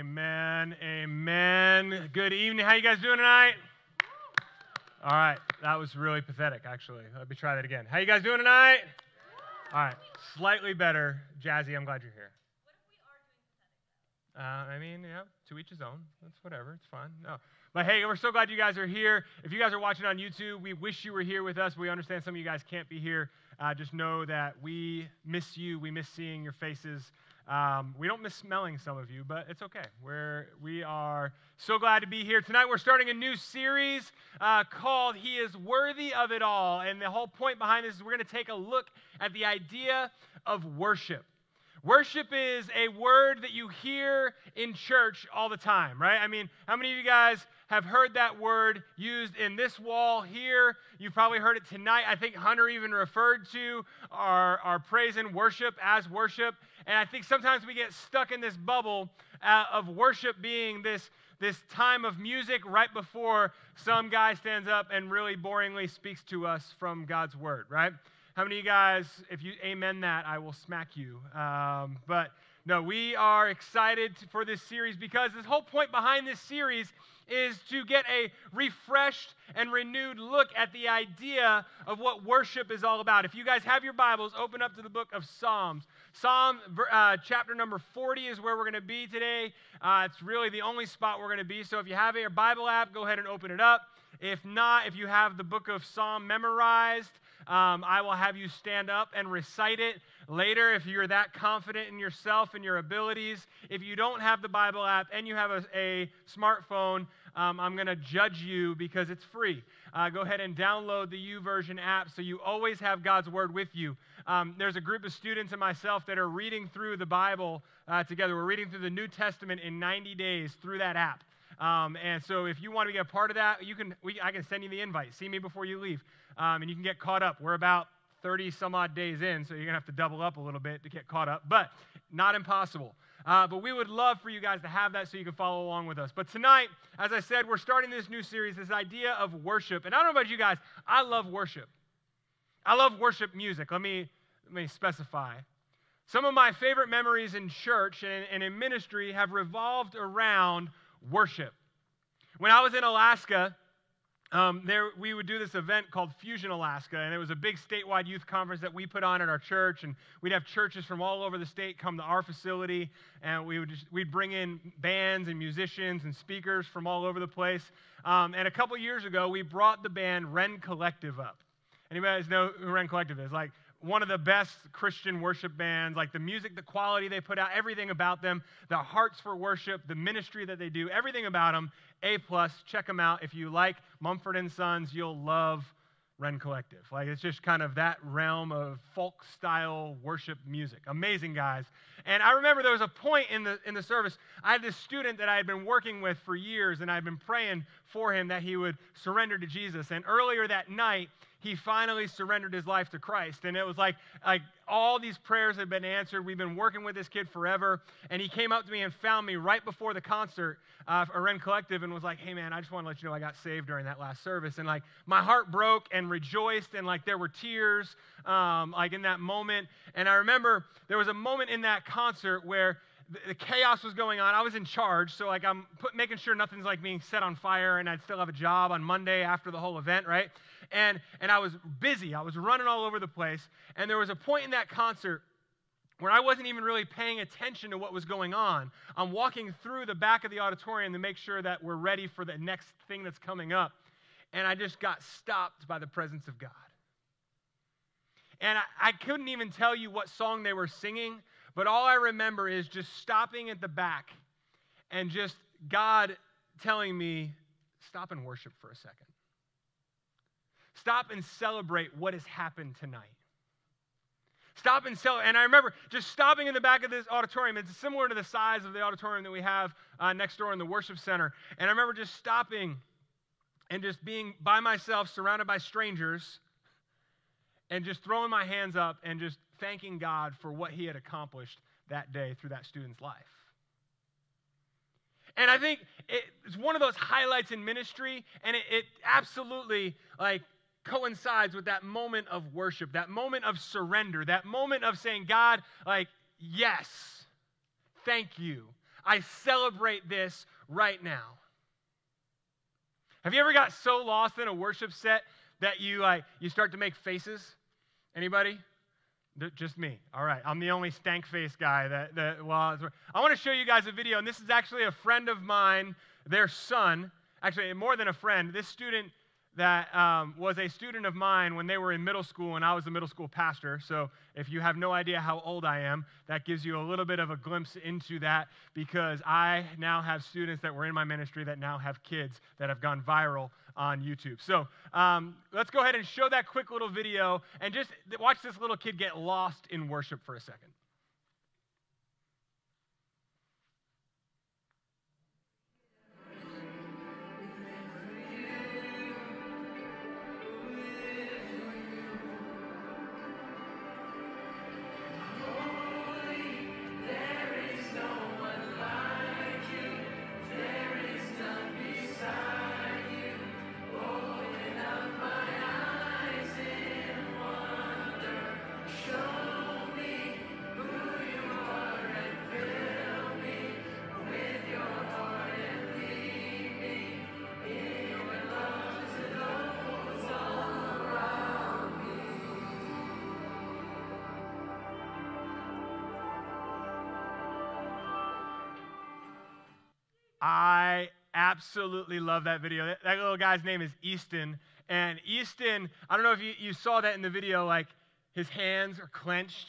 Amen. Amen. Good evening. How you guys doing tonight? All right. That was really pathetic, actually. Let me try that again. How you guys doing tonight? All right. Slightly better. Jazzy, I'm glad you're here. What if we are doing pathetic? Uh, I mean, yeah, to each his own. That's whatever. It's fine. No. But hey, we're so glad you guys are here. If you guys are watching on YouTube, we wish you were here with us. We understand some of you guys can't be here. Uh, just know that we miss you. We miss seeing your faces. Um, we don't miss smelling some of you, but it's okay. We're, we are so glad to be here. Tonight, we're starting a new series uh, called He is Worthy of It All. And the whole point behind this is we're going to take a look at the idea of worship. Worship is a word that you hear in church all the time, right? I mean, how many of you guys have heard that word used in this wall here? You've probably heard it tonight. I think Hunter even referred to our, our praise and worship as worship. And I think sometimes we get stuck in this bubble uh, of worship being this, this time of music right before some guy stands up and really boringly speaks to us from God's word, right? How many of you guys, if you amen that, I will smack you. Um, but no, we are excited for this series because this whole point behind this series is to get a refreshed and renewed look at the idea of what worship is all about. If you guys have your Bibles, open up to the book of Psalms. Psalm uh, chapter number 40 is where we're going to be today. Uh, it's really the only spot we're going to be. So if you have your Bible app, go ahead and open it up. If not, if you have the book of Psalm memorized, um, I will have you stand up and recite it later if you're that confident in yourself and your abilities. If you don't have the Bible app and you have a, a smartphone, um, I'm going to judge you because it's free. Uh, go ahead and download the YouVersion app so you always have God's Word with you. Um, there's a group of students and myself that are reading through the Bible uh, together. We're reading through the New Testament in 90 days through that app. Um, and so if you want to be a part of that, you can, we, I can send you the invite. See me before you leave. Um, and you can get caught up. We're about 30 some odd days in, so you're going to have to double up a little bit to get caught up, but not impossible. Uh, but we would love for you guys to have that so you can follow along with us. But tonight, as I said, we're starting this new series, this idea of worship. And I don't know about you guys, I love worship. I love worship music. Let me, let me specify. Some of my favorite memories in church and, and in ministry have revolved around worship. When I was in Alaska, um, there, we would do this event called Fusion Alaska, and it was a big statewide youth conference that we put on at our church, and we'd have churches from all over the state come to our facility, and we would just, we'd bring in bands and musicians and speakers from all over the place. Um, and a couple years ago, we brought the band Rend Collective up. Anybody know who Rend Collective is? Like one of the best Christian worship bands, like the music, the quality they put out, everything about them, the hearts for worship, the ministry that they do, everything about them, A plus. Check them out. If you like Mumford and Sons, you'll love Rend Collective. Like it's just kind of that realm of folk style worship music. Amazing guys. And I remember there was a point in the in the service. I had this student that I had been working with for years, and I had been praying for him that he would surrender to Jesus. And earlier that night, he finally surrendered his life to Christ. And it was like, like all these prayers had been answered. We've been working with this kid forever. And he came up to me and found me right before the concert uh, Rend Collective and was like, hey, man, I just want to let you know I got saved during that last service. And like my heart broke and rejoiced. And like there were tears um, like in that moment. And I remember there was a moment in that concert where the chaos was going on. I was in charge, so like I'm put, making sure nothing's like being set on fire, and I'd still have a job on Monday after the whole event, right? And and I was busy. I was running all over the place, and there was a point in that concert where I wasn't even really paying attention to what was going on. I'm walking through the back of the auditorium to make sure that we're ready for the next thing that's coming up, and I just got stopped by the presence of God. And I, I couldn't even tell you what song they were singing but all I remember is just stopping at the back and just God telling me, stop and worship for a second. Stop and celebrate what has happened tonight. Stop and celebrate. And I remember just stopping in the back of this auditorium. It's similar to the size of the auditorium that we have uh, next door in the worship center. And I remember just stopping and just being by myself, surrounded by strangers, and just throwing my hands up and just thanking God for what he had accomplished that day through that student's life. And I think it's one of those highlights in ministry, and it, it absolutely like coincides with that moment of worship, that moment of surrender, that moment of saying, God, like, yes, thank you. I celebrate this right now. Have you ever got so lost in a worship set that you like you start to make faces? Anybody? Just me. All right. I'm the only stank face guy that, that well, I want to show you guys a video, and this is actually a friend of mine, their son. Actually, more than a friend. This student that um, was a student of mine when they were in middle school, and I was a middle school pastor. So if you have no idea how old I am, that gives you a little bit of a glimpse into that because I now have students that were in my ministry that now have kids that have gone viral on YouTube. So um, let's go ahead and show that quick little video and just watch this little kid get lost in worship for a second. Absolutely love that video. That, that, little guy's name is Easton. And Easton, I don't know if you, you saw that in the video, like his hands are clenched.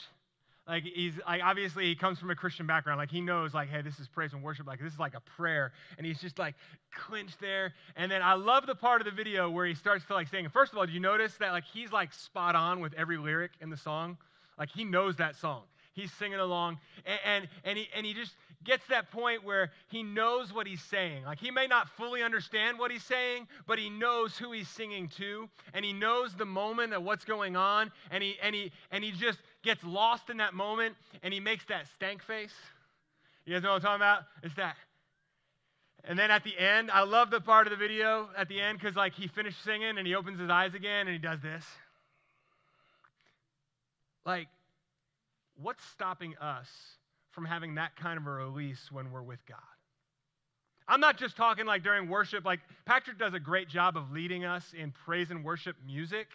Like he's like obviously he comes from a Christian background. Like he knows like, hey, this is praise and worship. Like this is like a prayer. And he's just like clenched there. And then I love the part of the video where he starts to like sing. First of all, do you notice that like he's like spot on with every lyric in the song? Like he knows that song he's singing along and, and, and, he, and he just gets that point where he knows what he's saying. Like he may not fully understand what he's saying, but he knows who he's singing to, and he knows the moment of what's going on, and he and he and he just gets lost in that moment, and he makes that stank face. You guys know what I'm talking about? It's that. And then at the end, I love the part of the video at the end because like he finished singing and he opens his eyes again and he does this. Like, what's stopping us from having that kind of a release when we're with God. I'm not just talking like during worship, like Patrick does a great job of leading us in praise and worship music,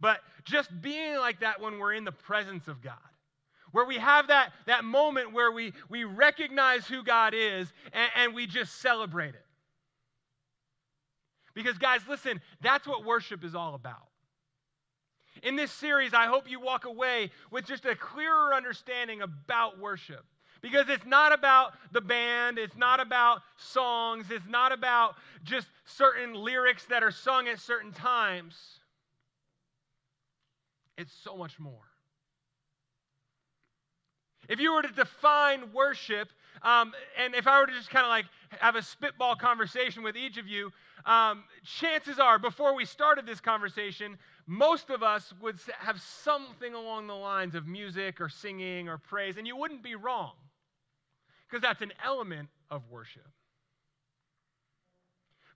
but just being like that when we're in the presence of God. Where we have that, that moment where we, we recognize who God is and, and we just celebrate it. Because, guys, listen, that's what worship is all about. In this series, I hope you walk away with just a clearer understanding about worship. Because it's not about the band, it's not about songs, it's not about just certain lyrics that are sung at certain times. It's so much more. If you were to define worship, um, and if I were to just kind of like have a spitball conversation with each of you, um, chances are, before we started this conversation, most of us would have something along the lines of music or singing or praise, and you wouldn't be wrong because that's an element of worship.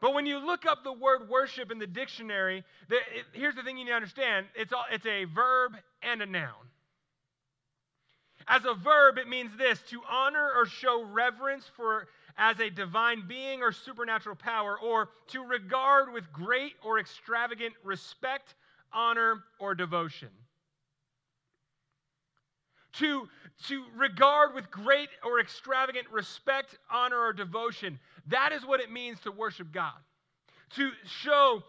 But when you look up the word worship in the dictionary, the, it, here's the thing you need to understand it's, all, it's a verb and a noun. As a verb, it means this to honor or show reverence for as a divine being or supernatural power, or to regard with great or extravagant respect, honor, or devotion. To, to regard with great or extravagant respect, honor, or devotion. That is what it means to worship God. To show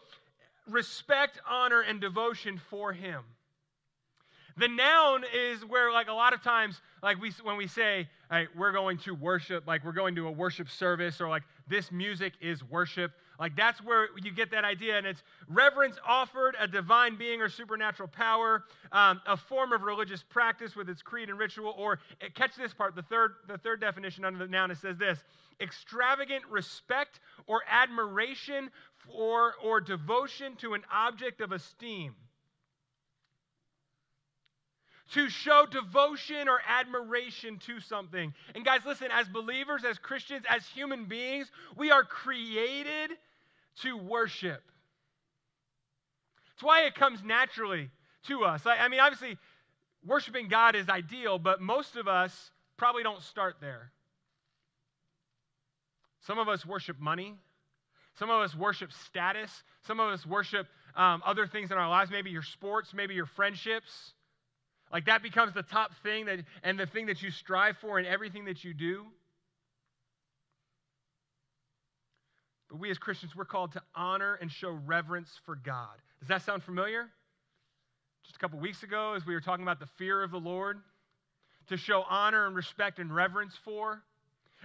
respect, honor, and devotion for Him. The noun is where, like, a lot of times, like, we, when we say, hey, we're going to worship, like, we're going to a worship service, or like, this music is worship, like, that's where you get that idea. And it's reverence offered a divine being or supernatural power, um, a form of religious practice with its creed and ritual, or eh, catch this part, the third, the third definition under the noun, it says this extravagant respect or admiration for or devotion to an object of esteem to show devotion or admiration to something. And guys, listen, as believers, as Christians, as human beings, we are created to worship. It's why it comes naturally to us. I, I mean, obviously, worshiping God is ideal, but most of us probably don't start there. Some of us worship money. Some of us worship status. Some of us worship um, other things in our lives, maybe your sports, maybe your friendships. Like that becomes the top thing that, and the thing that you strive for in everything that you do. But we as Christians, we're called to honor and show reverence for God. Does that sound familiar? Just a couple weeks ago, as we were talking about the fear of the Lord, to show honor and respect and reverence for,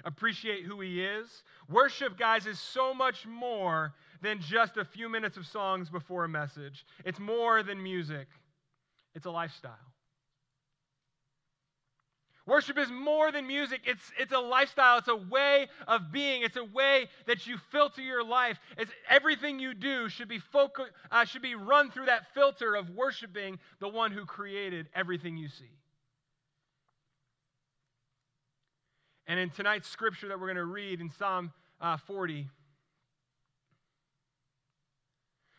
appreciate who He is. Worship, guys, is so much more than just a few minutes of songs before a message, it's more than music, it's a lifestyle. Worship is more than music. It's, it's a lifestyle. It's a way of being. It's a way that you filter your life. It's everything you do should be focus, uh, should be run through that filter of worshiping the one who created everything you see. And in tonight's scripture that we're going to read in Psalm uh, 40,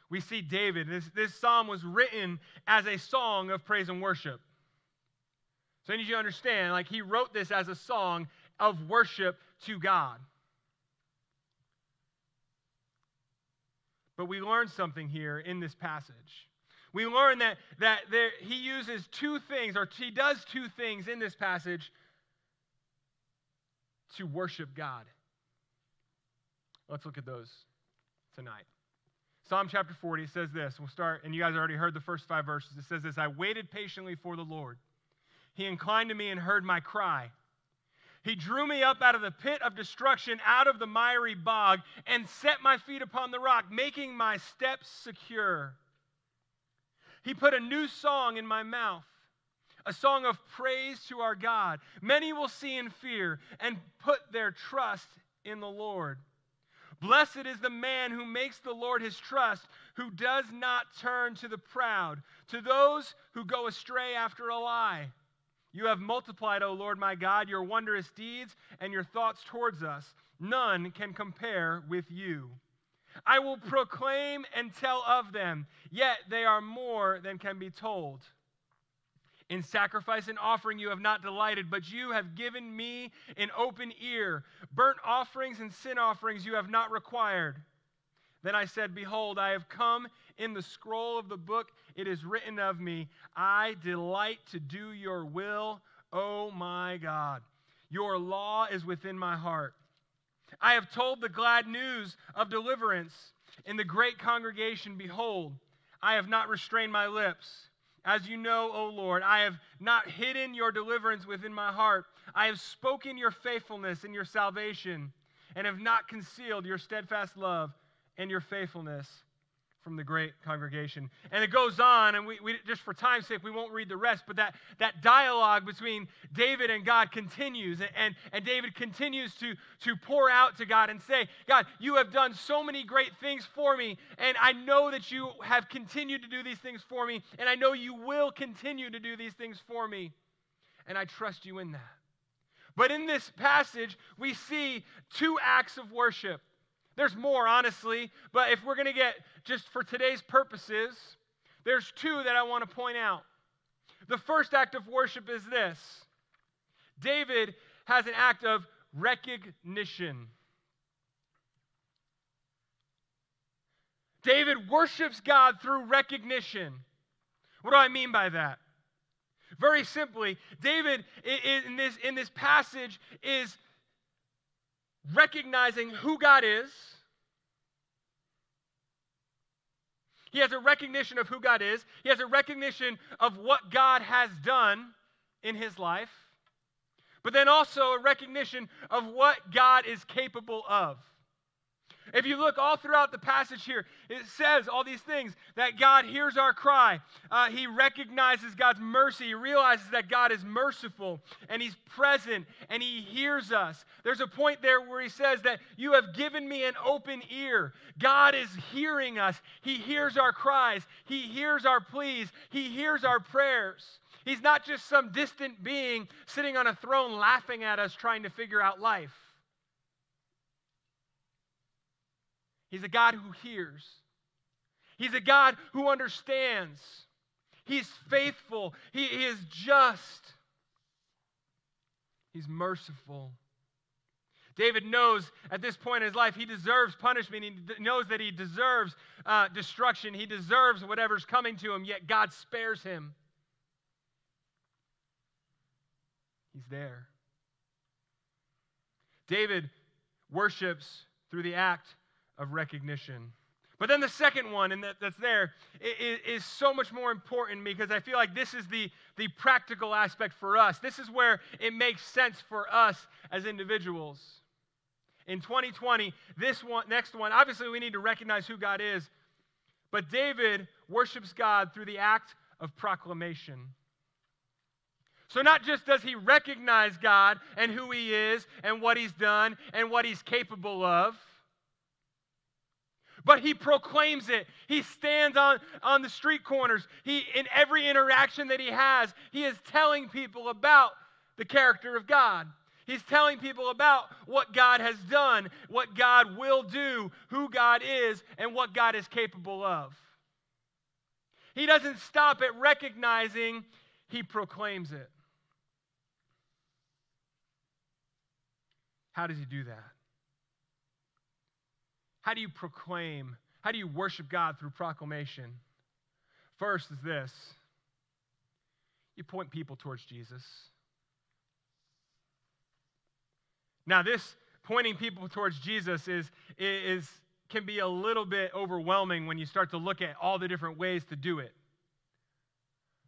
we see David. This, this psalm was written as a song of praise and worship. So I need you to understand, like he wrote this as a song of worship to God. But we learn something here in this passage. We learn that, that there, he uses two things, or he does two things in this passage to worship God. Let's look at those tonight. Psalm chapter 40 says this. We'll start, and you guys already heard the first five verses. It says this I waited patiently for the Lord. He inclined to me and heard my cry. He drew me up out of the pit of destruction, out of the miry bog, and set my feet upon the rock, making my steps secure. He put a new song in my mouth, a song of praise to our God. Many will see and fear and put their trust in the Lord. Blessed is the man who makes the Lord his trust, who does not turn to the proud, to those who go astray after a lie. You have multiplied, O Lord my God, your wondrous deeds and your thoughts towards us. None can compare with you. I will proclaim and tell of them, yet they are more than can be told. In sacrifice and offering you have not delighted, but you have given me an open ear. Burnt offerings and sin offerings you have not required. Then I said, Behold, I have come in the scroll of the book. It is written of me, I delight to do your will, O my God. Your law is within my heart. I have told the glad news of deliverance in the great congregation. Behold, I have not restrained my lips. As you know, O Lord, I have not hidden your deliverance within my heart. I have spoken your faithfulness and your salvation, and have not concealed your steadfast love and your faithfulness from the great congregation. And it goes on, and we, we, just for time's sake, we won't read the rest, but that, that dialogue between David and God continues. And, and, and David continues to, to pour out to God and say, God, you have done so many great things for me, and I know that you have continued to do these things for me, and I know you will continue to do these things for me, and I trust you in that. But in this passage, we see two acts of worship. There's more, honestly, but if we're going to get just for today's purposes, there's two that I want to point out. The first act of worship is this David has an act of recognition. David worships God through recognition. What do I mean by that? Very simply, David in this, in this passage is recognizing who God is. He has a recognition of who God is. He has a recognition of what God has done in his life. But then also a recognition of what God is capable of. If you look all throughout the passage here, it says all these things that God hears our cry. Uh, he recognizes God's mercy. He realizes that God is merciful and He's present and He hears us. There's a point there where He says that you have given me an open ear. God is hearing us. He hears our cries, He hears our pleas, He hears our prayers. He's not just some distant being sitting on a throne laughing at us trying to figure out life. He's a God who hears. He's a God who understands. He's faithful. He, is just. He's merciful. David knows at this point in his life he deserves punishment. He d- knows that he deserves uh, destruction. He deserves whatever's coming to him, yet God spares him. He's there. David worships through the act of recognition. But then the second one, and that, that's there, is, is so much more important because I feel like this is the, the practical aspect for us. This is where it makes sense for us as individuals. In 2020, this one, next one, obviously we need to recognize who God is, but David worships God through the act of proclamation. So, not just does he recognize God and who he is and what he's done and what he's capable of, but he proclaims it. He stands on, on the street corners. He, in every interaction that he has, he is telling people about the character of God. He's telling people about what God has done, what God will do, who God is, and what God is capable of. He doesn't stop at recognizing, he proclaims it. How does he do that? How do you proclaim? How do you worship God through proclamation? First is this you point people towards Jesus. Now, this pointing people towards Jesus is, is, can be a little bit overwhelming when you start to look at all the different ways to do it.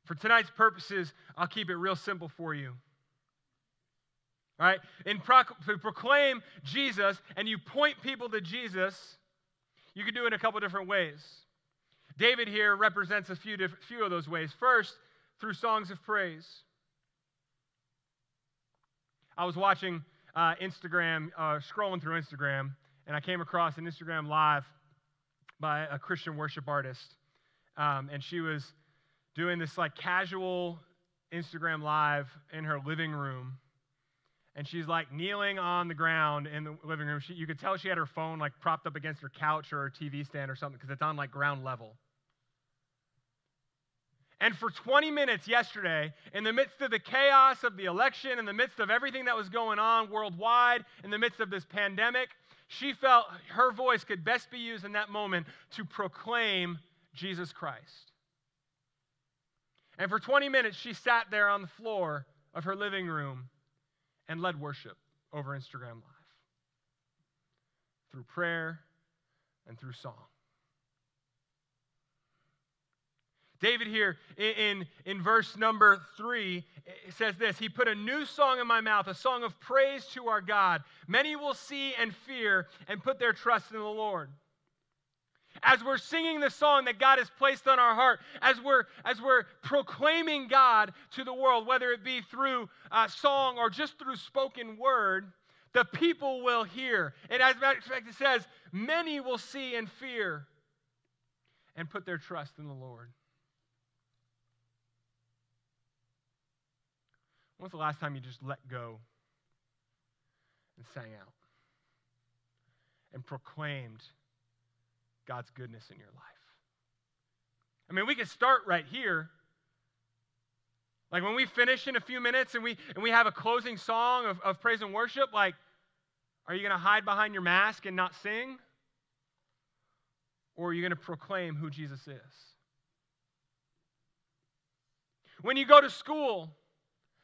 For tonight's purposes, I'll keep it real simple for you. Right? And to proclaim Jesus and you point people to Jesus, you can do it in a couple different ways. David here represents a few, diff- few of those ways. First, through songs of praise. I was watching uh, Instagram, uh, scrolling through Instagram, and I came across an Instagram live by a Christian worship artist. Um, and she was doing this like casual Instagram live in her living room and she's like kneeling on the ground in the living room. She, you could tell she had her phone like propped up against her couch or her TV stand or something because it's on like ground level. And for 20 minutes yesterday, in the midst of the chaos of the election, in the midst of everything that was going on worldwide, in the midst of this pandemic, she felt her voice could best be used in that moment to proclaim Jesus Christ. And for 20 minutes, she sat there on the floor of her living room and led worship over Instagram Live through prayer and through song. David here in, in verse number three says this He put a new song in my mouth, a song of praise to our God. Many will see and fear and put their trust in the Lord as we're singing the song that God has placed on our heart, as we're, as we're proclaiming God to the world, whether it be through uh, song or just through spoken word, the people will hear. And as a matter of fact, it says, many will see and fear and put their trust in the Lord. When's the last time you just let go and sang out and proclaimed God's goodness in your life. I mean, we could start right here. Like when we finish in a few minutes and we and we have a closing song of, of praise and worship, like, are you to hide behind your mask and not sing? Or are you to proclaim who Jesus is? When you go to school,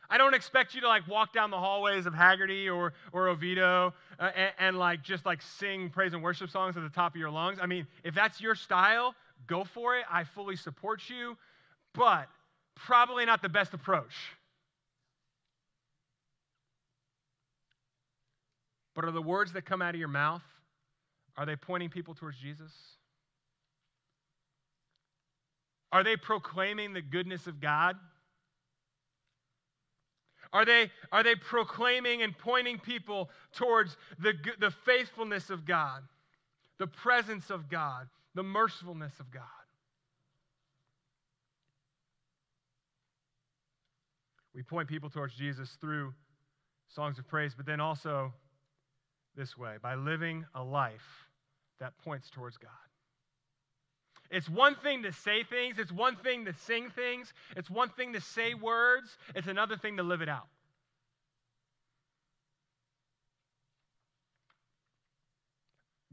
I don't expect you to like walk down the hallways of Hagerty or, or Oviedo uh, and, and, like just like sing praise and worship songs at the top of your lungs. I mean, if that's your style, go for it. I fully support you, but probably not the best approach. But are the words that come out of your mouth, are they pointing people towards Jesus? Are they proclaiming the goodness of God? Are they, are they proclaiming and pointing people towards the, the faithfulness of God, the presence of God, the mercifulness of God? We point people towards Jesus through songs of praise, but then also this way by living a life that points towards God. It's one thing to say things, it's one thing to sing things, it's one thing to say words, it's another thing to live it out.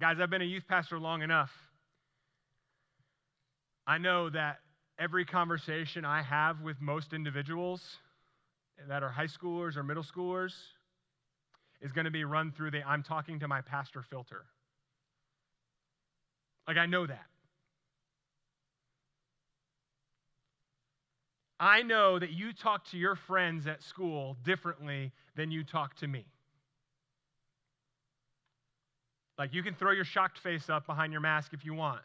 Guys, I've been a youth pastor long enough. I know that every conversation I have with most individuals that are high schoolers or middle schoolers is going to be run through the I'm talking to my pastor filter. Like, I know that. I know that you talk to your friends at school differently than you talk to me. Like, you can throw your shocked face up behind your mask if you want.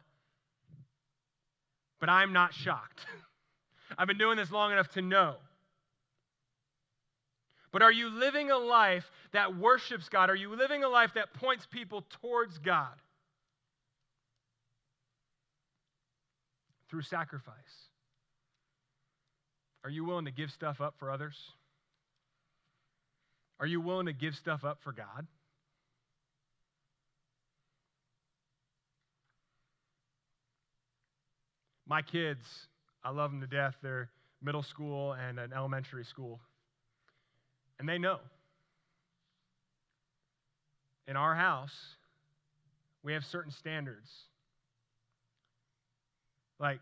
But I'm not shocked. I've been doing this long enough to know. But are you living a life that worships God? Are you living a life that points people towards God? Through sacrifice. Are you willing to give stuff up for others? Are you willing to give stuff up for God? My kids, I love them to death. They're middle school and an elementary school. And they know. In our house, we have certain standards. Like,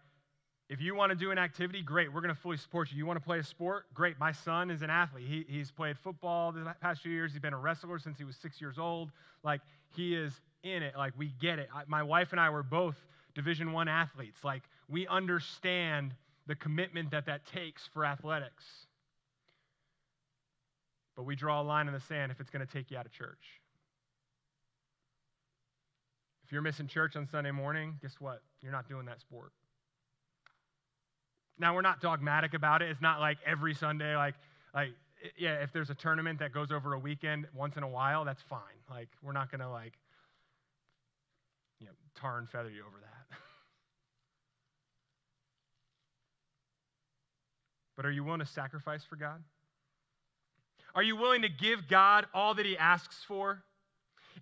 if you want to do an activity, great, we're going to fully support you. You want to play a sport? Great. My son is an athlete. He, he's played football the past few years. He's been a wrestler since he was six years old. Like, he is in it. Like, we get it. I, my wife and I were both Division One athletes. Like, we understand the commitment that that takes for athletics. But we draw a line in the sand if it's going to take you out of church. If you're missing church on Sunday morning, guess what? You're not doing that sport. Now we're not dogmatic about it. It's not like every Sunday, like, like, yeah, if there's a tournament that goes over a weekend once in a while, that's fine. Like, we're not gonna like, you know, tar and feather you over that. but are you willing to sacrifice for God? Are you willing to give God all that He asks for?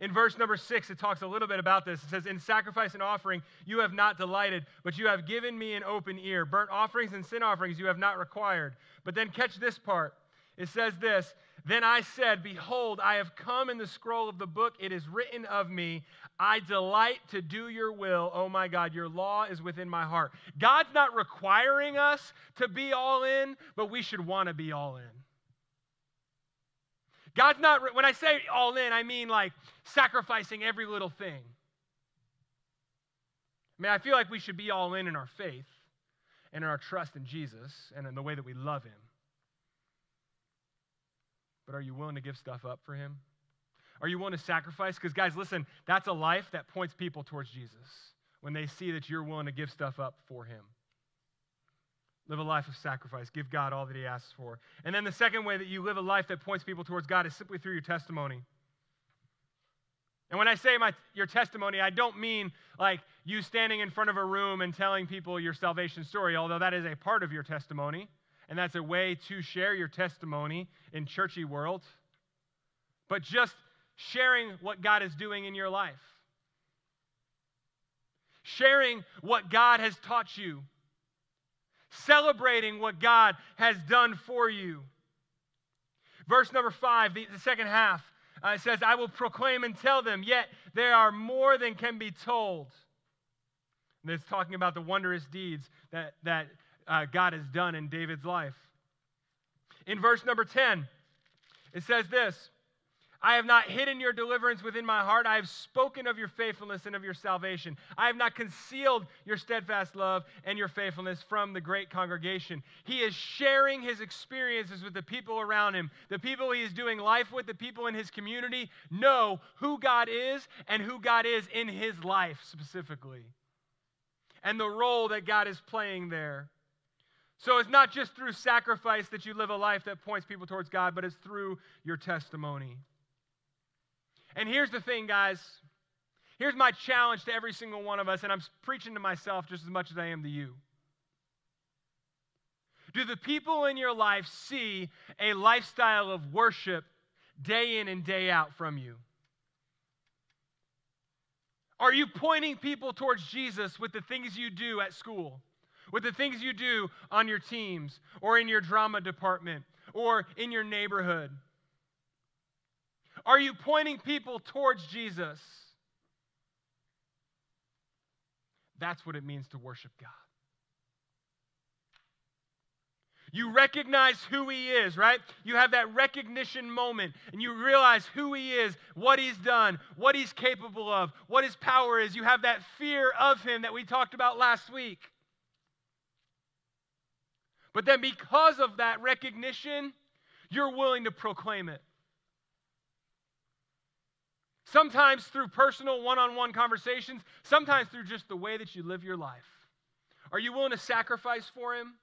In verse number six, it talks a little bit about this. It says, In sacrifice and offering you have not delighted, but you have given me an open ear. Burnt offerings and sin offerings you have not required. But then catch this part. It says this Then I said, Behold, I have come in the scroll of the book. It is written of me. I delight to do your will. Oh my God, your law is within my heart. God's not requiring us to be all in, but we should want to be all in. God's not, when I say all in, I mean like sacrificing every little thing. I mean, I feel like we should be all in in our faith and in our trust in Jesus and in the way that we love Him. But are you willing to give stuff up for Him? Are you willing to sacrifice? Because, guys, listen, that's a life that points people towards Jesus when they see that you're willing to give stuff up for Him. Live a life of sacrifice. Give God all that He asks for. And then the second way that you live a life that points people towards God is simply through your testimony. And when I say my, your testimony, I don't mean like you standing in front of a room and telling people your salvation story, although that is a part of your testimony. And that's a way to share your testimony in churchy world. But just sharing what God is doing in your life. Sharing what God has taught you celebrating what God has done for you. Verse number five, the, the second half, uh, says, I will proclaim and tell them, yet there are more than can be told. And it's talking about the wondrous deeds that, that uh, God has done in David's life. In verse number 10, it says this I have not hidden your deliverance within my heart. I have spoken of your faithfulness and of your salvation. I have not concealed your steadfast love and your faithfulness from the great congregation. He is sharing his experiences with the people around him. The people he is doing life with, the people in his community, know who God is and who God is in his life specifically, and the role that God is playing there. So it's not just through sacrifice that you live a life that points people towards God, but it's through your testimony. And here's the thing, guys. Here's my challenge to every single one of us, and I'm preaching to myself just as much as I am to you. Do the people in your life see a lifestyle of worship day in and day out from you? Are you pointing people towards Jesus with the things you do at school, with the things you do on your teams, or in your drama department, or in your neighborhood? Are you pointing people towards Jesus? That's what it means to worship God. You recognize who he is, right? You have that recognition moment and you realize who he is, what he's done, what he's capable of, what his power is. You have that fear of him that we talked about last week. But then, because of that recognition, you're willing to proclaim it. Sometimes through personal one on one conversations, sometimes through just the way that you live your life. Are you willing to sacrifice for him?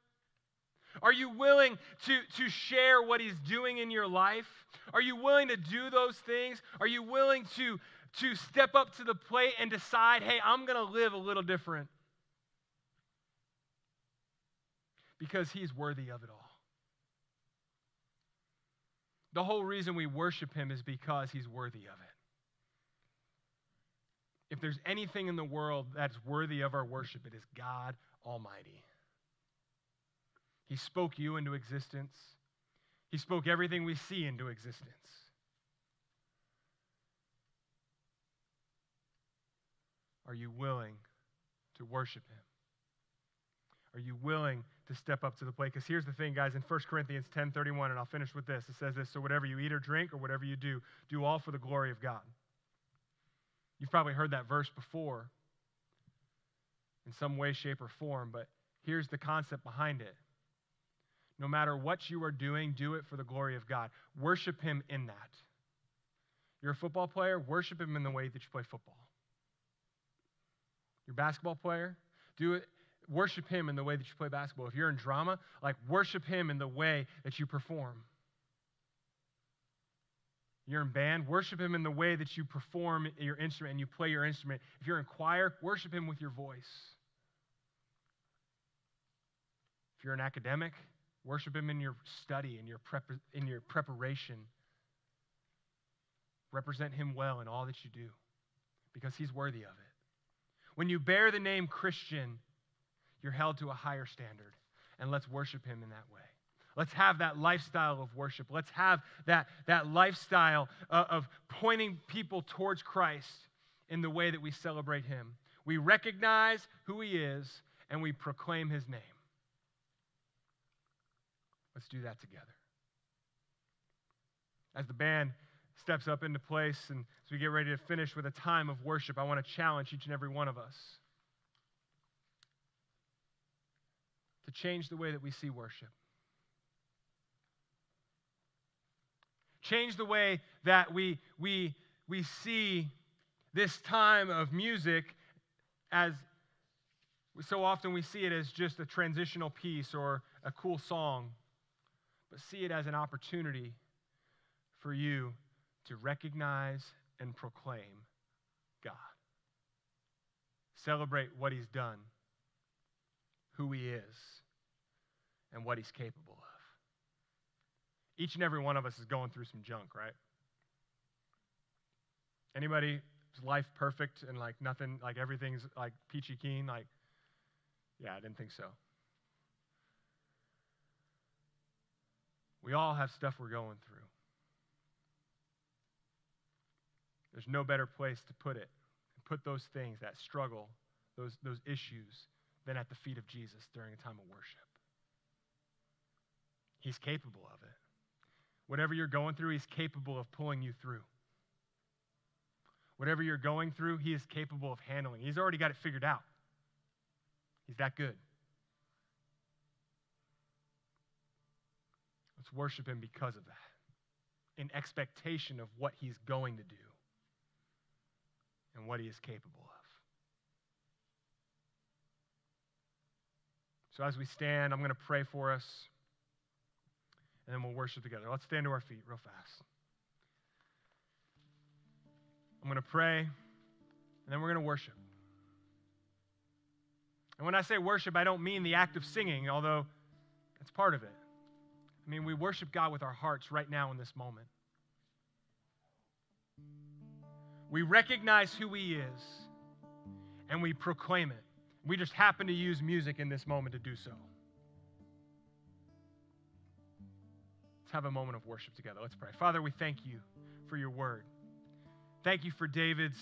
Are you willing to, to share what he's doing in your life? Are you willing to do those things? Are you willing to, to step up to the plate and decide, hey, I'm going to live a little different? Because he's worthy of it all. The whole reason we worship him is because he's worthy of it. If there's anything in the world that's worthy of our worship, it is God Almighty. He spoke you into existence. He spoke everything we see into existence. Are you willing to worship Him? Are you willing to step up to the plate? Because here's the thing, guys, in 1 Corinthians 10 31, and I'll finish with this. It says this So whatever you eat or drink or whatever you do, do all for the glory of God. You've probably heard that verse before in some way, shape, or form, but here's the concept behind it no matter what you are doing, do it for the glory of God. Worship Him in that. You're a football player, worship Him in the way that you play football. You're a basketball player, do it. Worship Him in the way that you play basketball. If you're in drama, like worship Him in the way that you perform. You're in band, worship Him in the way that you perform your instrument and you play your instrument. If you're in choir, worship Him with your voice. If you're an academic, Worship Him in your study, in your, prep, in your preparation. Represent Him well in all that you do because He's worthy of it. When you bear the name Christian, you're held to a higher standard. And let's worship Him in that way. Let's have that lifestyle of worship. Let's have that, that lifestyle of, of pointing people towards Christ in the way that we celebrate Him. We recognize who He is and we proclaim His name. Let's do that together. As the band steps up into place and as we get ready to finish with a time of worship, I want to challenge each and every one of us to change the way that we see worship. Change the way that we, we, we see this time of music as so often we see it as just a transitional piece or a cool song but see it as an opportunity for you to recognize and proclaim God. Celebrate what He's done, who He is, and what He's capable of. Each and every one of us is going through some junk, right? Anybody life perfect and like nothing, like everything's like peachy keen? Like, yeah, I didn't think so. We all have stuff we're going through. There's no better place to put it put those things, that struggle, those, those issues, than at the feet of Jesus during a time of worship. He's capable of it. Whatever you're going through, He's capable of pulling you through. Whatever you're going through, He is capable of handling. He's already got it figured out. He's that good. Let's worship Him because of that, in expectation of what He's going to do and what He is capable of. So, as we stand, I'm going to pray for us, and then we'll worship together. Let's stand to our feet real fast. I'm going to pray, and then we're going to worship. And when I say worship, I don't mean the act of singing, although that's part of it. I mean, we worship God with our hearts right now in this moment. We recognize who He is and we proclaim it. We just happen to use music in this moment to do so. Let's have a moment of worship together. Let's pray. Father, we thank you for your word. Thank you for David's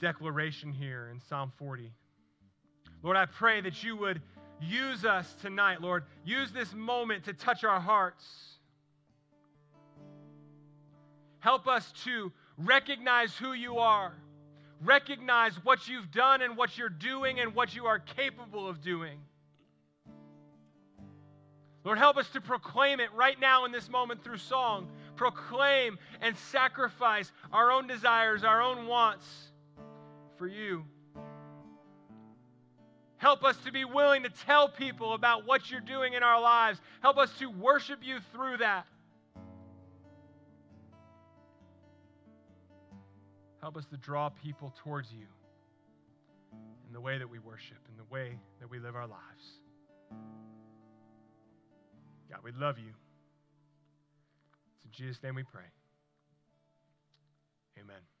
declaration here in Psalm 40. Lord, I pray that you would use us tonight, Lord. Use this moment to touch our hearts. Help us to recognize who you are, recognize what you've done and what you're doing and what you are capable of doing. Lord, help us to proclaim it right now in this moment through song. Proclaim and sacrifice our own desires, our own wants for you. Help us to be willing to tell people about what you're doing in our lives. Help us to worship you through that. Help us to draw people towards you in the way that we worship, in the way that we live our lives. God, we love you. It's in Jesus' name we pray. Amen.